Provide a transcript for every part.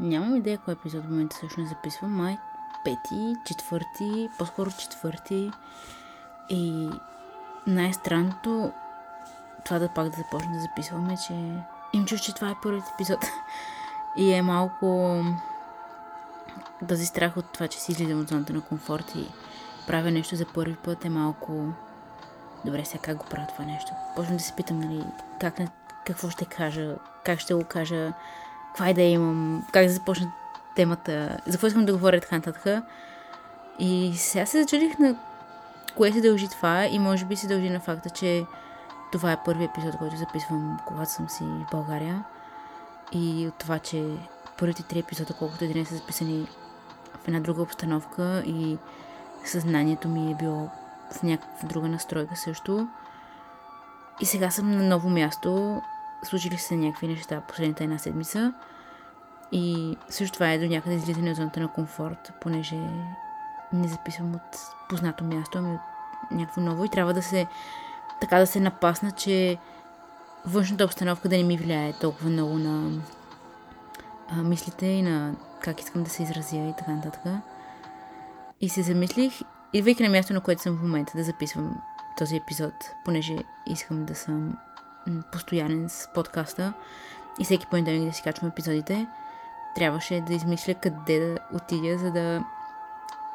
Нямам идея кой епизод в момента всъщност записвам. Май пети, четвърти, по-скоро четвърти. И най-странното това да пак да започне да записваме, че им чуш, че това е първият епизод. И е малко този страх от това, че си излизам от зоната на комфорт и правя нещо за първи път е малко... Добре, сега как го правя това нещо? Почвам да се питам, нали, как, какво ще кажа, как ще го кажа, каква идея имам, как да започна темата, за какво искам да говоря така нататък. И сега се зачудих на кое се дължи това и може би се дължи на факта, че това е първият епизод, който записвам, когато съм си в България. И от това, че първите три епизода, колкото един са записани в една друга обстановка и съзнанието ми е било в някаква друга настройка също. И сега съм на ново място. Случили се някакви неща последната една седмица. И също това е до някъде излизане от зоната на комфорт, понеже не записвам от познато място, ами от някакво ново и трябва да се така да се напасна, че външната обстановка да не ми влияе толкова много на а, мислите и на как искам да се изразя и така нататък. И се замислих, идвайки на място, на което съм в момента, да записвам този епизод, понеже искам да съм постоянен с подкаста и всеки понеделник да си качвам епизодите, трябваше да измисля къде да отидя, за да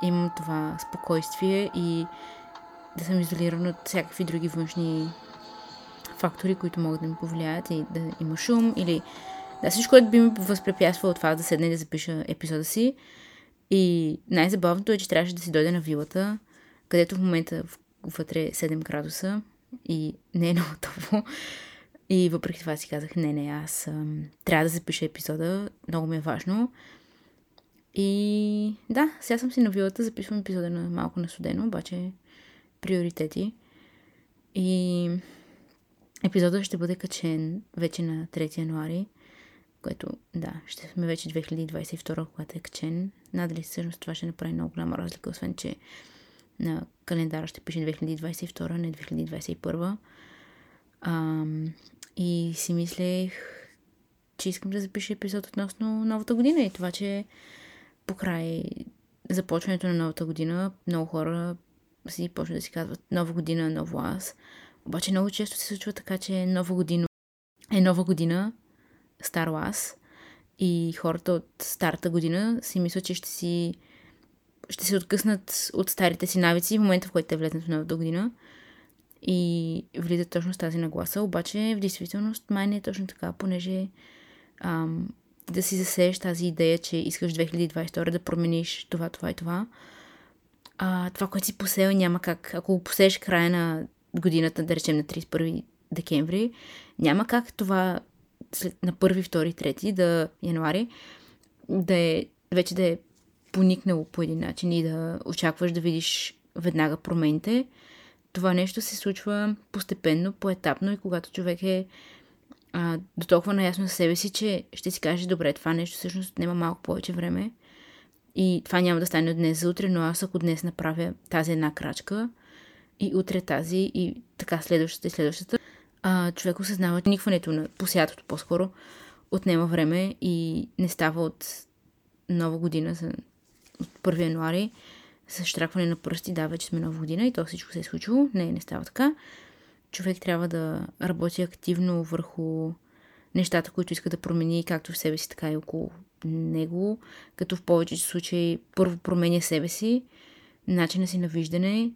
имам това спокойствие и да съм изолирана от всякакви други външни фактори, които могат да ми повлияят и да има шум или да, всичко, което би ми възпрепятствало това да седне и да запиша епизода си. И най-забавното е, че трябваше да си дойде на вилата, където в момента вътре е 7 градуса и не е много топло. И въпреки това си казах, не, не, аз ам, трябва да запиша епизода, много ми е важно. И да, сега съм си на вилата, записвам епизода на малко на студено, обаче приоритети. И епизодът ще бъде качен вече на 3 януари, което, да, ще сме вече 2022, когато е качен. Надали всъщност това ще направи много голяма разлика, освен че на календара ще пише 2022, не 2021. Ам, и си мислех, че искам да запиша епизод относно новата година и това, че по край започването на новата година много хора си почват да си казват нова година, ново аз. Обаче много често се случва така, че нова година е нова година, старо аз. И хората от старата година си мислят, че ще си ще се откъснат от старите си навици в момента, в който те влезнат в новата година и влизат точно с тази нагласа. Обаче в действителност май не е точно така, понеже ам, да си засееш тази идея, че искаш 2022 да промениш това, това и това, а, това, което си посел, няма как. Ако го посееш края на годината, да речем на 31 декември, няма как това на 1, 2, 3 да, януари да е, вече да е поникнало по един начин и да очакваш да видиш веднага промените. Това нещо се случва постепенно, поетапно и когато човек е а, до толкова наясно за себе си, че ще си каже, добре, това нещо всъщност няма малко повече време и това няма да стане от днес за утре, но аз ако днес направя тази една крачка и утре тази и така следващата и следващата, а, човек осъзнава, че никването на посятото по-скоро отнема време и не става от нова година, за, от 1 януари, с штракване на пръсти, да, вече сме нова година и то всичко се е случило. Не, не става така. Човек трябва да работи активно върху нещата, които иска да промени както в себе си, така и около него, като в повечето случаи първо променя себе си, начина си на виждане,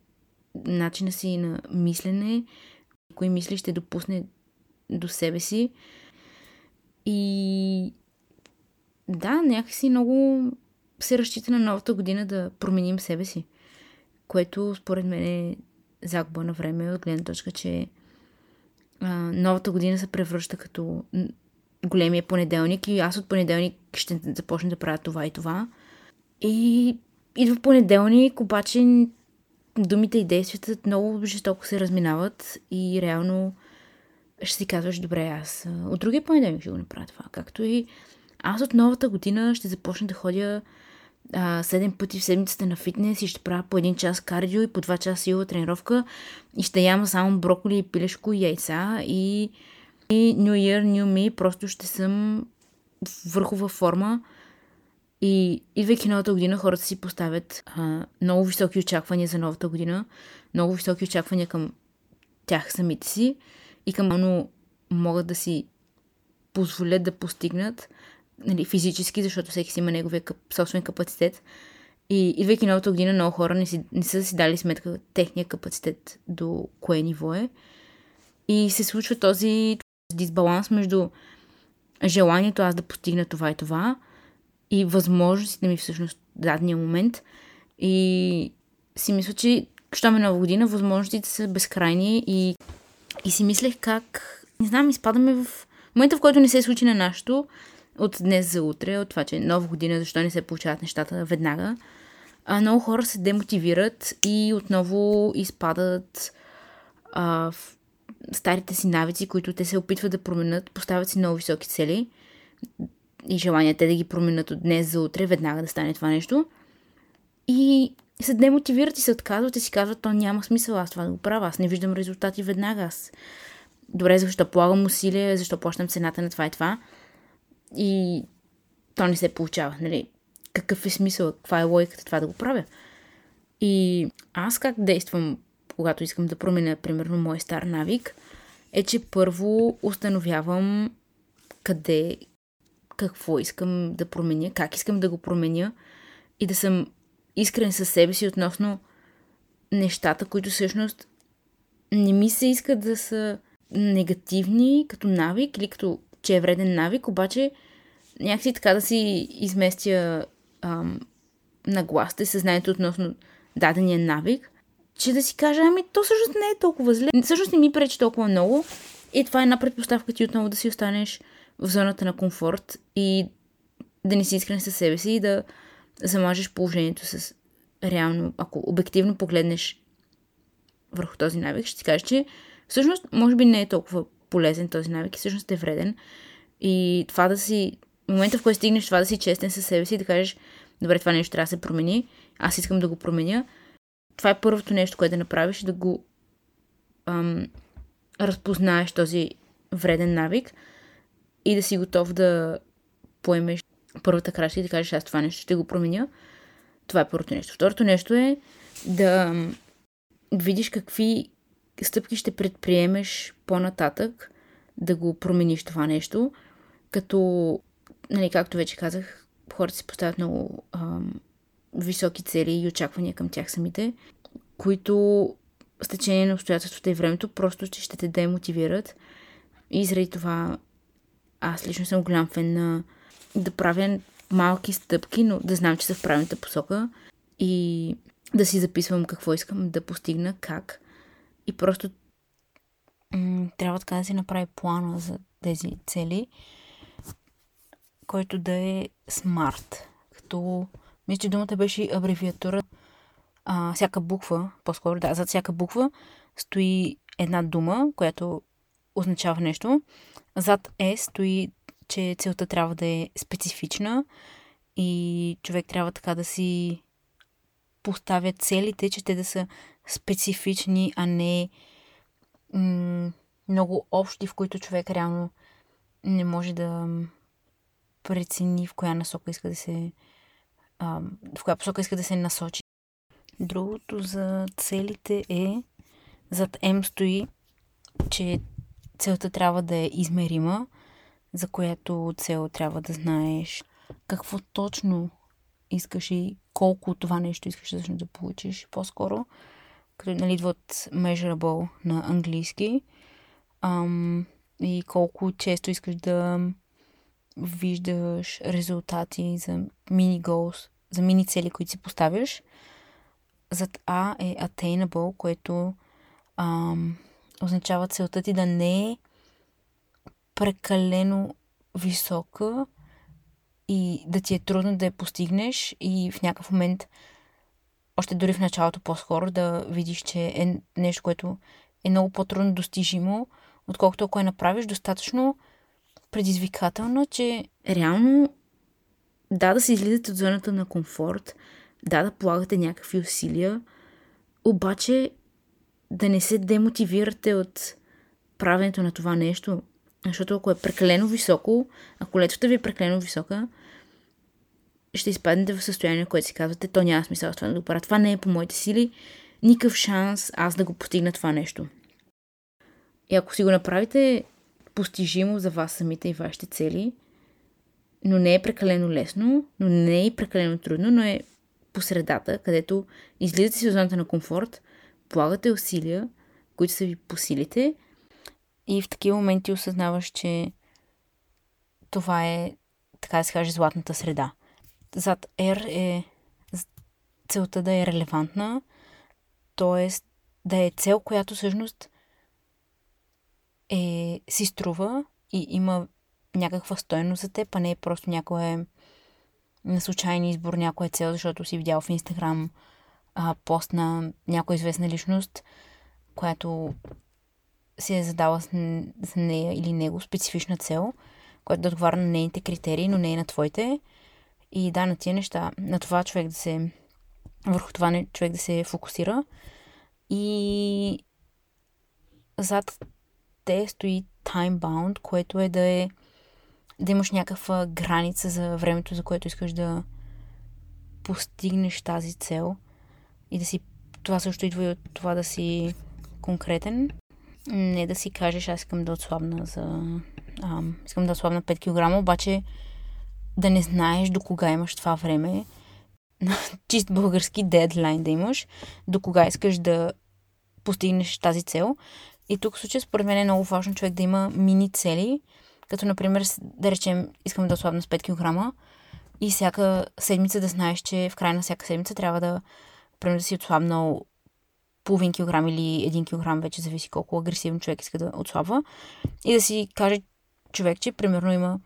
начина си на мислене, кои мисли ще допусне до себе си. И да, някакси много се разчита на новата година да променим себе си, което според мен е загуба на време от гледна точка, че а, новата година се превръща като големия понеделник и аз от понеделник ще започна да правя това и това. И идва понеделник, обаче думите и действията много жестоко се разминават и реално ще си казваш, добре, аз от другия понеделник ще го направя това. Както и аз от новата година ще започна да ходя а, 7 пъти в седмицата на фитнес и ще правя по един час кардио и по 2 часа сила тренировка и ще яма само броколи, пилешко и яйца и и New Year, New Me, просто ще съм в върхова форма. И идвайки новата година, хората си поставят а, много високи очаквания за новата година, много високи очаквания към тях самите си и към но могат да си позволят да постигнат нали, физически, защото всеки си има неговия къп, собствен капацитет. И идвайки новата година, много хора не, си, не са си дали сметка техния капацитет до кое ниво е. И се случва този дисбаланс между желанието аз да постигна това и това и възможностите ми всъщност в дадения момент. И си мисля, че що ме нова година, възможностите са безкрайни и, и си мислех как, не знам, изпадаме в момента, в който не се случи на нашото, от днес за утре, от това, че е нова година, защо не се получават нещата веднага, а много хора се демотивират и отново изпадат а, в старите си навици, които те се опитват да променят, поставят си много високи цели и желание те да ги променят от днес за утре, веднага да стане това нещо. И се демотивират и се отказват и си казват, то няма смисъл аз това да го правя, аз не виждам резултати веднага, аз добре, защо полагам усилия, защо плащам цената на това и това. И то не се получава, нали? Какъв е смисъл, каква е логиката това да го правя? И аз как действам, когато искам да променя, примерно, мой стар навик, е, че първо установявам къде, какво искам да променя, как искам да го променя и да съм искрен със себе си относно нещата, които всъщност не ми се иска да са негативни като навик или като че е вреден навик, обаче някакси така да си изместя ам, нагласта и съзнанието относно дадения навик, че да си кажа, ами то всъщност не е толкова зле. Всъщност не ми пречи толкова много и това е една предпоставка ти отново да си останеш в зоната на комфорт и да не си искрен със себе си и да замажеш положението с реално, ако обективно погледнеш върху този навик, ще ти кажеш, че всъщност може би не е толкова полезен този навик и всъщност е вреден. И това да си, в момента в който стигнеш това да си честен със себе си и да кажеш, добре, това нещо трябва да се промени, аз искам да го променя, това е първото нещо, което да направиш, да го ам, разпознаеш този вреден навик и да си готов да поемеш първата крачка и да кажеш, аз това нещо ще го променя. Това е първото нещо. Второто нещо е да видиш какви стъпки ще предприемеш по-нататък да го промениш това нещо, като, нали, както вече казах, хората си поставят много ам, високи цели и очаквания към тях самите, които с течение на обстоятелствата и времето просто ще, ще те демотивират. И заради това аз лично съм голям фен на да правя малки стъпки, но да знам, че са в правилната посока и да си записвам какво искам да постигна, как. И просто м- трябва така да си направи плана за тези цели, който да е смарт. Като, мисля, че думата беше абревиатура. А, всяка буква, по-скоро, да, зад всяка буква стои една дума, която означава нещо. Зад Е стои, че целта трябва да е специфична и човек трябва така да си поставя целите, че те да са специфични, а не м- много общи, в които човек реално не може да прецени в коя насока иска да се а, в коя посока иска да се насочи. Другото за целите е зад М стои, че целта трябва да е измерима, за която цел трябва да знаеш какво точно искаш и колко това нещо искаш да, да получиш по-скоро. Като нали, идват measurable на английски. Ам, и колко често искаш да виждаш резултати за мини goals, за мини цели, които си поставяш. Зад А е attainable, което ам, означава целта ти да не е прекалено висока и да ти е трудно да я постигнеш и в някакъв момент, още дори в началото по-скоро, да видиш, че е нещо, което е много по-трудно достижимо, отколкото ако я направиш достатъчно предизвикателно, че реално да, да се излизате от зоната на комфорт, да, да полагате някакви усилия, обаче да не се демотивирате от правенето на това нещо, защото ако е прекалено високо, ако летвата ви е прекалено висока, ще изпаднете в състояние, което си казвате, то няма смисъл това да го правя. Това не е по моите сили. Никакъв шанс аз да го постигна това нещо. И ако си го направите постижимо за вас самите и вашите цели, но не е прекалено лесно, но не е и прекалено трудно, но е по средата, където излизате си от зоната на комфорт, полагате усилия, които са ви по силите и в такива моменти осъзнаваш, че това е, така да се каже, златната среда. Зад R е целта да е релевантна, т.е. да е цел, която всъщност е, си струва и има някаква стойност за теб, а не е просто някое на случайен избор, някоя цел, защото си видял в Инстаграм пост на някоя известна личност, която си е задала с нея или него специфична цел, която да отговаря на нейните критерии, но не и на твоите. И да, на тия неща, на това човек да се... върху това човек да се фокусира. И зад те стои time-bound, което е да е да имаш някаква граница за времето, за което искаш да постигнеш тази цел и да си това също идва и от това да си конкретен. Не да си кажеш, аз искам да отслабна за... А, искам да отслабна 5 кг, обаче да не знаеш до кога имаш това време. Чист български дедлайн да имаш. До кога искаш да постигнеш тази цел. И тук в случая, според мен е много важно човек да има мини цели, като, например, да речем, искам да ослабна с 5 кг и всяка седмица да знаеш, че в края на всяка седмица трябва да, примерно, да си отслабнал половин килограм или един килограм, вече зависи колко агресивно човек иска да отслабва. И да си каже човек, че примерно има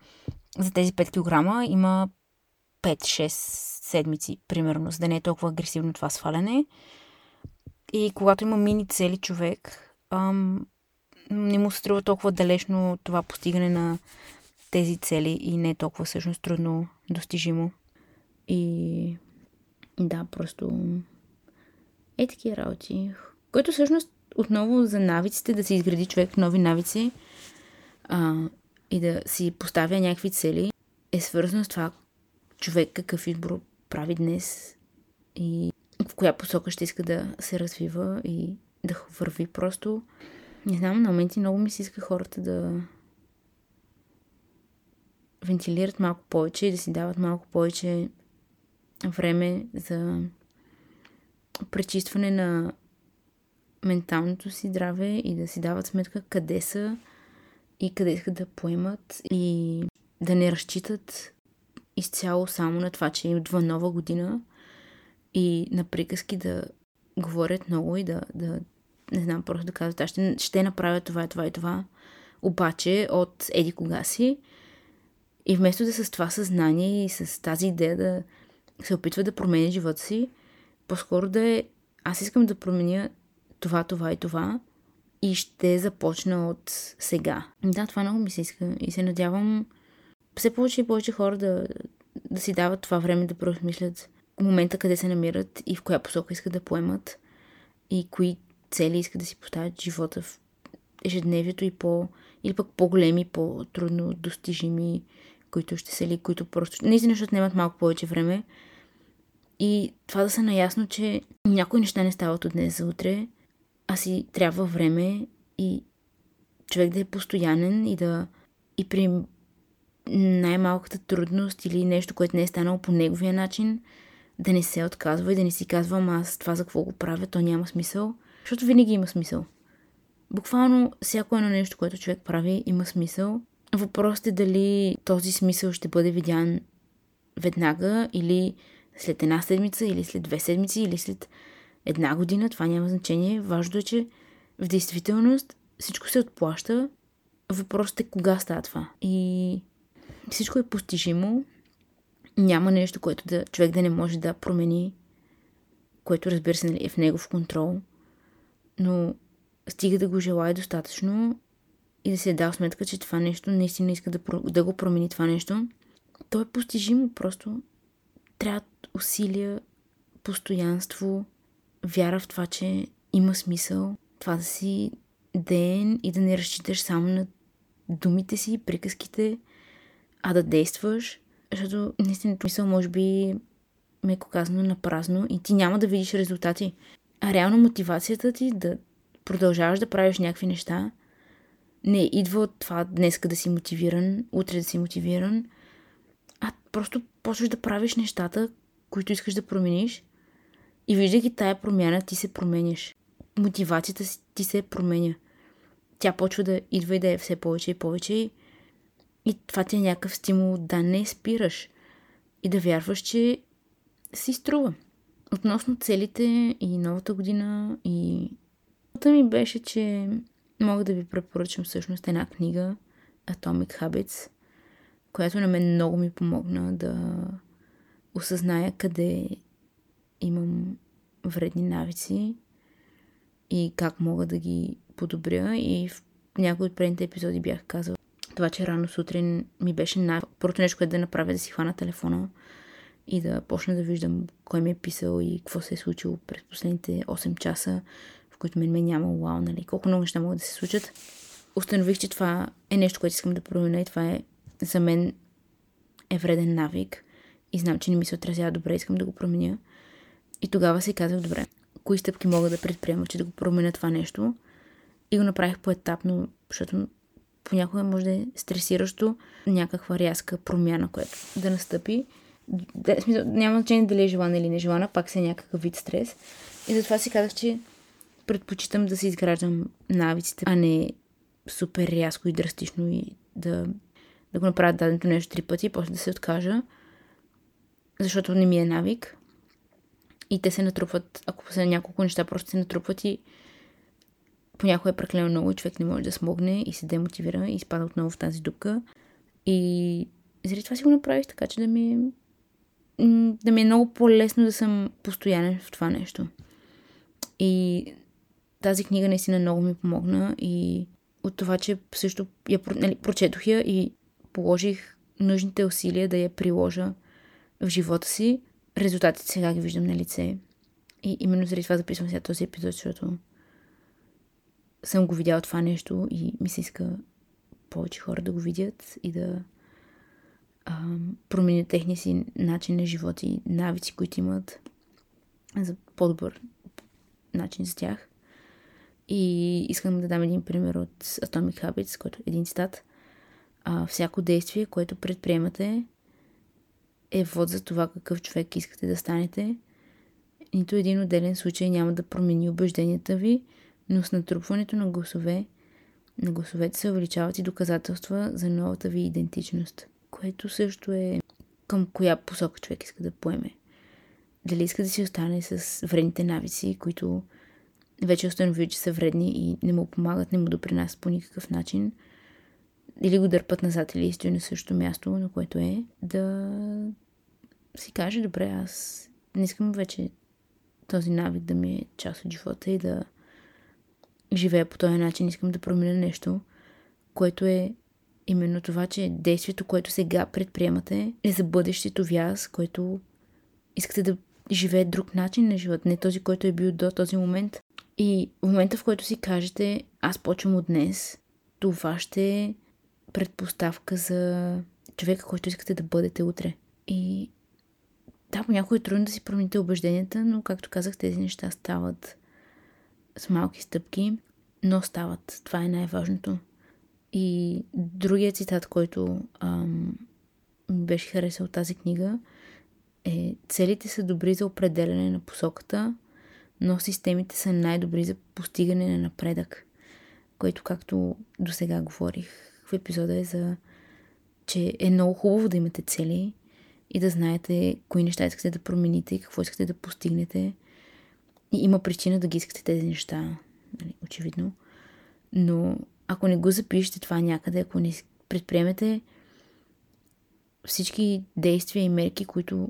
за тези 5 кг има 5-6 седмици, примерно, за да не е толкова агресивно това сваляне. И когато има мини цели човек, ам, не му се струва толкова далечно това постигане на тези цели и не е толкова всъщност трудно достижимо. И да, просто е такива работи. Което всъщност отново за навиците, да се изгради човек нови навици а, и да си поставя някакви цели, е свързано с това човек какъв избор прави днес и в коя посока ще иска да се развива и да върви просто. Не знам, на моменти много ми се иска хората да вентилират малко повече и да си дават малко повече време за пречистване на менталното си здраве и да си дават сметка къде са и къде искат да поемат и да не разчитат изцяло само на това, че идва нова година и на приказки да говорят много и да, да не знам, просто да казват, аз ще, ще направя това, това и това, обаче от еди кога си. И вместо да с това съзнание и с тази идея да се опитва да промени живота си, по-скоро да е аз искам да променя това, това и това и ще започна от сега. Да, това много ми се иска и се надявам все повече и повече хора да, да си дават това време да преосмислят момента къде се намират и в коя посока искат да поемат и кои цели искат да си поставят живота в ежедневието и по, или пък по-големи, по-трудно достижими, които ще са ли, които просто наистина ще отнемат малко повече време. И това да са наясно, че някои неща не стават от днес за утре, а си трябва време и човек да е постоянен и да и при най-малката трудност или нещо, което не е станало по неговия начин, да не се отказва и да не си казвам аз това за какво го правя, то няма смисъл. Защото винаги има смисъл. Буквално всяко едно нещо, което човек прави, има смисъл. Въпросът е дали този смисъл ще бъде видян веднага или след една седмица, или след две седмици, или след една година. Това няма значение. Важно е, че в действителност всичко се отплаща. Въпросът е кога става това. И всичко е постижимо. Няма нещо, което да, човек да не може да промени, което разбира се нали, е в негов контрол но стига да го желая достатъчно и да се е дал сметка, че това нещо наистина иска да, да го промени това нещо, то е постижимо. Просто трябва усилия, постоянство, вяра в това, че има смисъл, това да си ден и да не разчиташ само на думите си, приказките, а да действаш. защото наистина мисъл може би меко казано на празно и ти няма да видиш резултати. А реално мотивацията ти да продължаваш да правиш някакви неща не идва от това днеска да си мотивиран, утре да си мотивиран, а просто почваш да правиш нещата, които искаш да промениш и виждайки тая промяна, ти се променяш. Мотивацията ти се променя. Тя почва да идва и да е все повече и повече и, и това ти е някакъв стимул да не спираш и да вярваш, че си струва. Относно целите и новата година и... Та ми беше, че мога да ви препоръчам всъщност една книга Atomic Habits, която на мен много ми помогна да осъзная къде имам вредни навици и как мога да ги подобря. И в някои от предните епизоди бях казал това, че рано сутрин ми беше най- първото нещо, което да направя да си хвана телефона и да почна да виждам кой ми е писал и какво се е случило през последните 8 часа, в които мен ме няма вау, нали, колко много неща могат да се случат. Установих, че това е нещо, което искам да променя и това е за мен е вреден навик и знам, че не ми се отразява добре, искам да го променя. И тогава си казах, добре, кои стъпки мога да предприема, че да го променя това нещо. И го направих поетапно, защото понякога може да е стресиращо някаква рязка промяна, която да настъпи. Да, смисъл, няма значение дали е желана или нежелана, пак се е някакъв вид стрес. И затова си казах, че предпочитам да си изграждам навиците, а не супер рязко и драстично и да, да го направя даденото нещо три пъти, после да се откажа, защото не ми е навик. И те се натрупват, ако са няколко неща, просто се натрупват и понякога е прекалено много и човек не може да смогне и се демотивира и изпада отново в тази дупка. И заради това си го направих така, че да ми е, да ми е много по-лесно да съм постоянен в това нещо. И тази книга наистина много ми помогна и от това, че също я нали, прочетох я и положих нужните усилия да я приложа в живота си, резултатите сега ги виждам на лице. И именно заради това записвам сега този епизод, защото съм го видяла това нещо и ми се иска повече хора да го видят и да променят техния си начин на живот и навици, които имат за по-добър начин за тях. И искам да дам един пример от Atomic Habits, който е един цитат. А, всяко действие, което предприемате, е вод за това какъв човек искате да станете. Нито един отделен случай няма да промени убежденията ви, но с натрупването на гласове, на гласовете се увеличават и доказателства за новата ви идентичност, което също е към коя посока човек иска да поеме. Дали иска да си остане с вредните навици, които вече установи, че са вредни и не му помагат, не му допринасят по никакъв начин, или го дърпат назад, или стои на същото място, на което е, да си каже, добре, аз не искам вече този навик да ми е част от живота и да живея по този начин, искам да променя нещо, което е именно това, че действието, което сега предприемате, е за бъдещето ви аз, което искате да живее друг начин на живот, не този, който е бил до този момент. И в момента, в който си кажете, аз почвам от днес, това ще е предпоставка за човека, който искате да бъдете утре. И да, понякога е трудно да си промените убежденията, но както казах, тези неща стават с малки стъпки, но стават. Това е най-важното. И другия цитат, който ми беше харесал тази книга, е целите са добри за определене на посоката, но системите са най-добри за постигане на напредък. Което, както до сега говорих в епизода, е за че е много хубаво да имате цели, и да знаете кои неща искате да промените и какво искате да постигнете. И има причина да ги искате тези неща, нали, очевидно. Но ако не го запишете това някъде, ако не предприемете всички действия и мерки, които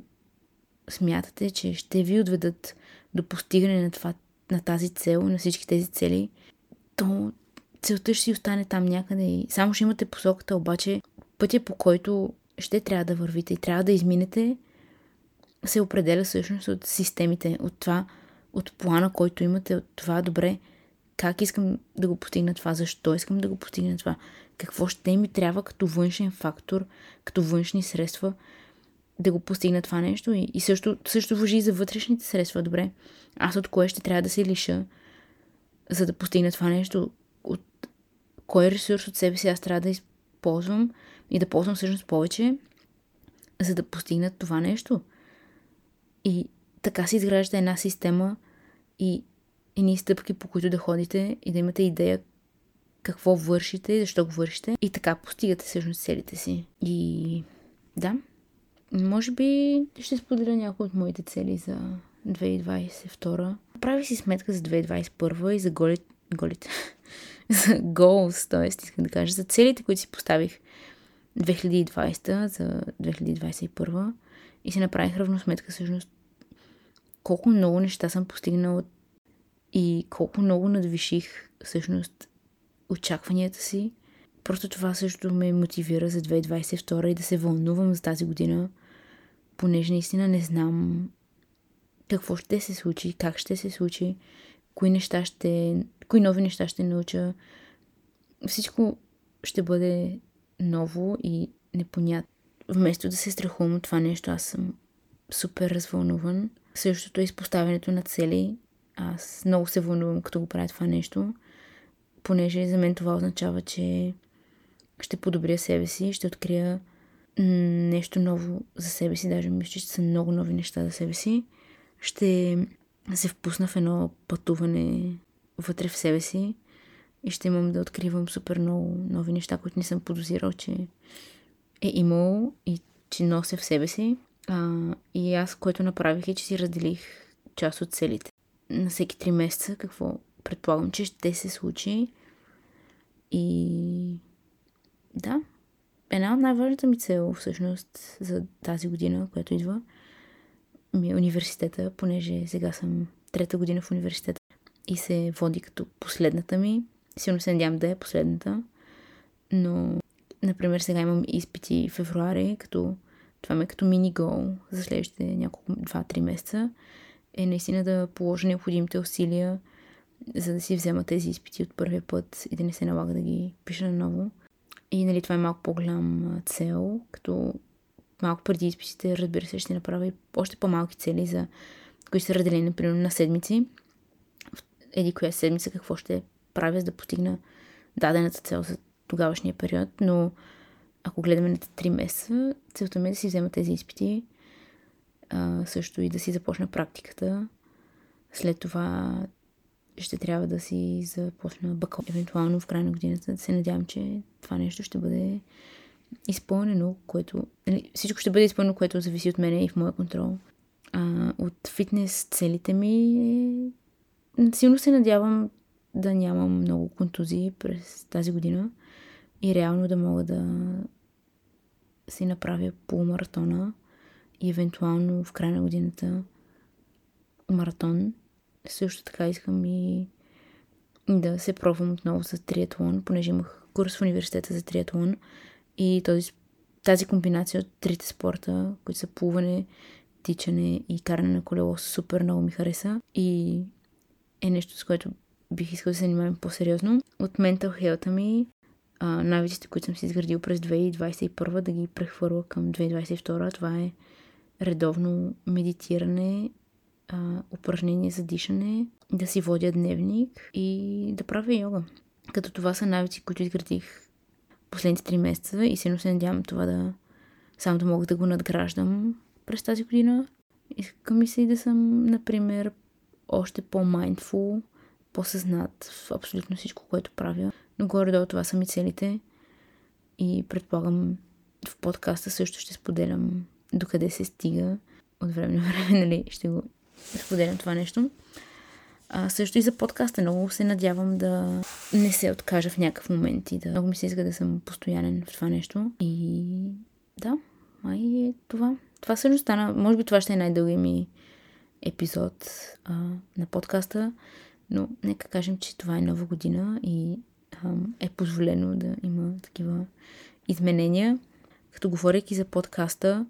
смятате, че ще ви отведат до постигане на, това, на тази цел, на всички тези цели, то целта ще си остане там някъде и само ще имате посоката, обаче пътя по който ще трябва да вървите и трябва да изминете, се определя всъщност от системите, от това, от плана, който имате, от това добре, как искам да го постигна това, защо искам да го постигна това, какво ще ми трябва като външен фактор, като външни средства, да го постигна това нещо. И, и също, също въжи и за вътрешните средства. Добре, аз от кое ще трябва да се лиша, за да постигна това нещо? От кой ресурс от себе си аз трябва да използвам и да ползвам всъщност повече, за да постигна това нещо? И така се изгражда една система и едни стъпки, по които да ходите и да имате идея какво вършите и защо го вършите. И така постигате всъщност целите си. И да, може би ще споделя някои от моите цели за 2022. Прави си сметка за 2021 и за голи, голите. за goals, т.е. искам да кажа, за целите, които си поставих 2020 за 2021 и си направих равносметка всъщност колко много неща съм постигнала и колко много надвиших всъщност очакванията си. Просто това също ме мотивира за 2022 и да се вълнувам за тази година, понеже наистина не знам какво ще се случи, как ще се случи, кои неща ще, кои нови неща ще науча. Всичко ще бъде ново и непонятно. Вместо да се страхувам от това нещо, аз съм супер развълнуван. Същото е изпоставянето на цели. Аз много се вълнувам, като го правя това нещо, понеже за мен това означава, че ще подобря себе си, ще открия нещо ново за себе си, даже мисля, че са много нови неща за себе си. Ще се впусна в едно пътуване вътре в себе си и ще имам да откривам супер много нови неща, които не съм подозирал, че е имало и че нося в себе си. А, и аз, което направих е, че си разделих част от целите. На всеки три месеца, какво предполагам, че ще се случи. И да, една от най-важната ми цел всъщност за тази година, която идва, ми е университета, понеже сега съм трета година в университета и се води като последната ми. Силно се надявам да е последната, но, например, сега имам изпити в февруари, като това ме като мини гол за следващите няколко 2-3 месеца, е наистина да положа необходимите усилия, за да си взема тези изпити от първия път и да не се налага да ги пиша наново. И нали, това е малко по-голям цел, като малко преди изписите, разбира се, ще направя и още по-малки цели, за които са разделени, например, на седмици. Еди коя седмица какво ще правя, за да постигна дадената цел за тогавашния период, но ако гледаме на 3 месеца, целта ми е да си взема тези изпити, а, също и да си започна практиката. След това ще трябва да си започна бакал. Евентуално в края на годината да се надявам, че това нещо ще бъде изпълнено, което... Нали, всичко ще бъде изпълнено, което зависи от мене и в моя контрол. А, от фитнес целите ми е... Силно се надявам да нямам много контузии през тази година и реално да мога да си направя полумаратона и евентуално в края на годината маратон. Също така искам и да се пробвам отново за триатлон, понеже имах курс в университета за триатлон и този, тази комбинация от трите спорта, които са плуване, тичане и каране на колело, супер много ми хареса и е нещо, с което бих искал да се занимавам по-сериозно. От ментал хелта ми а, навиците, които съм си изградил през 2021 да ги прехвърля към 2022. Това е редовно медитиране, а, упражнение за дишане, да си водя дневник и да правя йога. Като това са навици, които изградих последните 3 месеца и силно се надявам това да само да мога да го надграждам през тази година. Искам ми се и да съм, например, още по-майндфул, по-съзнат в абсолютно всичко, което правя. Но горе-долу това са ми целите. И предполагам в подкаста също ще споделям докъде се стига от време на време, нали, ще го споделям това нещо. А, също и за подкаста много се надявам да не се откажа в някакъв момент и да много ми се иска да съм постоянен в това нещо. И да, май е това. Това също стана, може би това ще е най-дълги ми епизод а, на подкаста, но нека кажем, че това е нова година и е позволено да има такива изменения. Като говорейки за подкаста,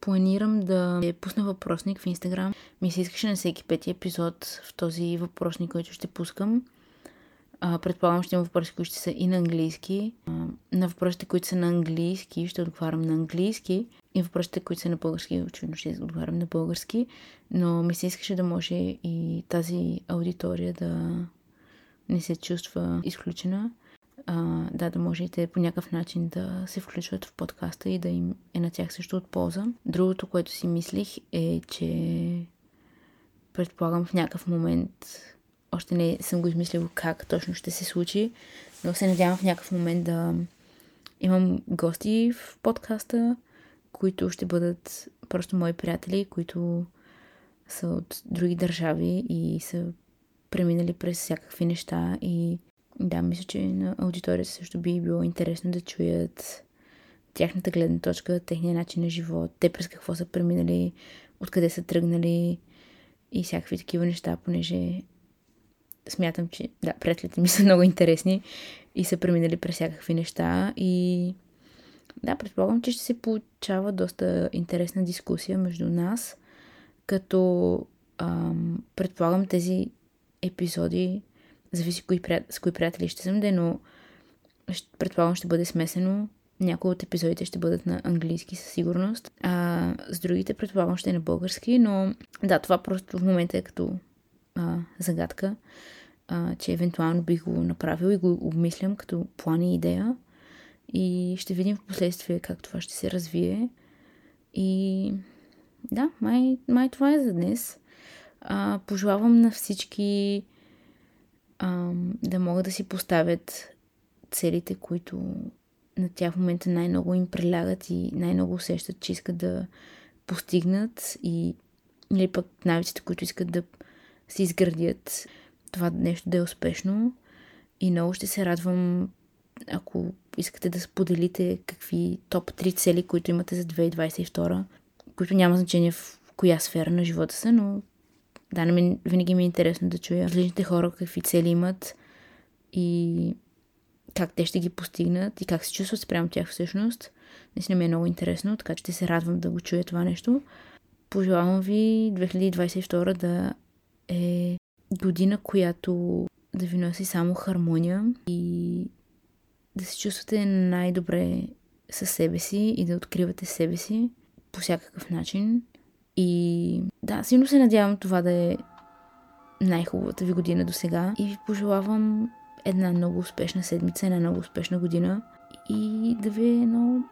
планирам да е пусна въпросник в Инстаграм. Ми се искаше на всеки пети епизод в този въпросник, който ще пускам, Предполагам, ще има въпроси, които ще са и на английски. На въпросите, които са на английски, ще отговарям на английски. И въпросите, които са на български, очевидно ще отговарям на български. Но ми се искаше да може и тази аудитория да не се чувства изключена. А, да, да може и те по някакъв начин да се включват в подкаста и да им е на тях също от полза. Другото, което си мислих е, че предполагам в някакъв момент още не съм го измислила как точно ще се случи, но се надявам в някакъв момент да имам гости в подкаста, които ще бъдат просто мои приятели, които са от други държави и са преминали през всякакви неща. И да, мисля, че на аудиторията също би било интересно да чуят тяхната гледна точка, техния начин на живот, те през какво са преминали, откъде са тръгнали и всякакви такива неща, понеже смятам, че да, приятелите ми са много интересни и са преминали през всякакви неща и да, предполагам, че ще се получава доста интересна дискусия между нас, като ам, предполагам тези епизоди, зависи кои, с кои приятели ще съм, но предполагам ще бъде смесено. Някои от епизодите ще бъдат на английски със сигурност, а с другите предполагам ще е на български, но да, това просто в момента е като а, загадка, а, че евентуално бих го направил и го обмислям като план и идея. И ще видим в последствие как това ще се развие. И да, май, май това е за днес. А, пожелавам на всички а, да могат да си поставят целите, които на тях в момента най-много им прилягат и най-много усещат, че искат да постигнат и или пък навиците, които искат да се изградят това нещо да е успешно. И много ще се радвам, ако искате да споделите какви топ 3 цели, които имате за 2022, които няма значение в коя сфера на живота са, но да, на мен винаги ми е интересно да чуя различните хора какви цели имат и как те ще ги постигнат и как се чувстват спрямо тях всъщност. Наистина ми е много интересно, така че ще се радвам да го чуя това нещо. Пожелавам ви 2022 да е година, която да ви носи само хармония и да се чувствате най-добре със себе си и да откривате себе си по всякакъв начин. И да, силно се надявам това да е най-хубавата ви година до сега и ви пожелавам една много успешна седмица, една много успешна година и да ви е едно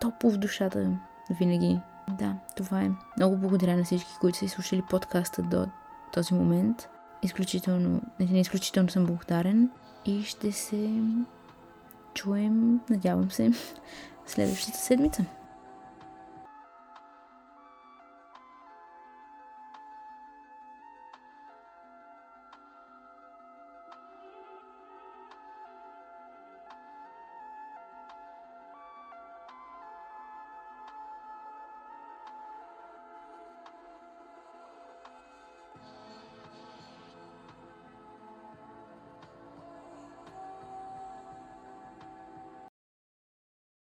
топло в душата винаги. Да, това е. Много благодаря на всички, които са изслушали подкаста до този момент. Изключително, не изключително съм благодарен и ще се чуем, надявам се, следващата седмица.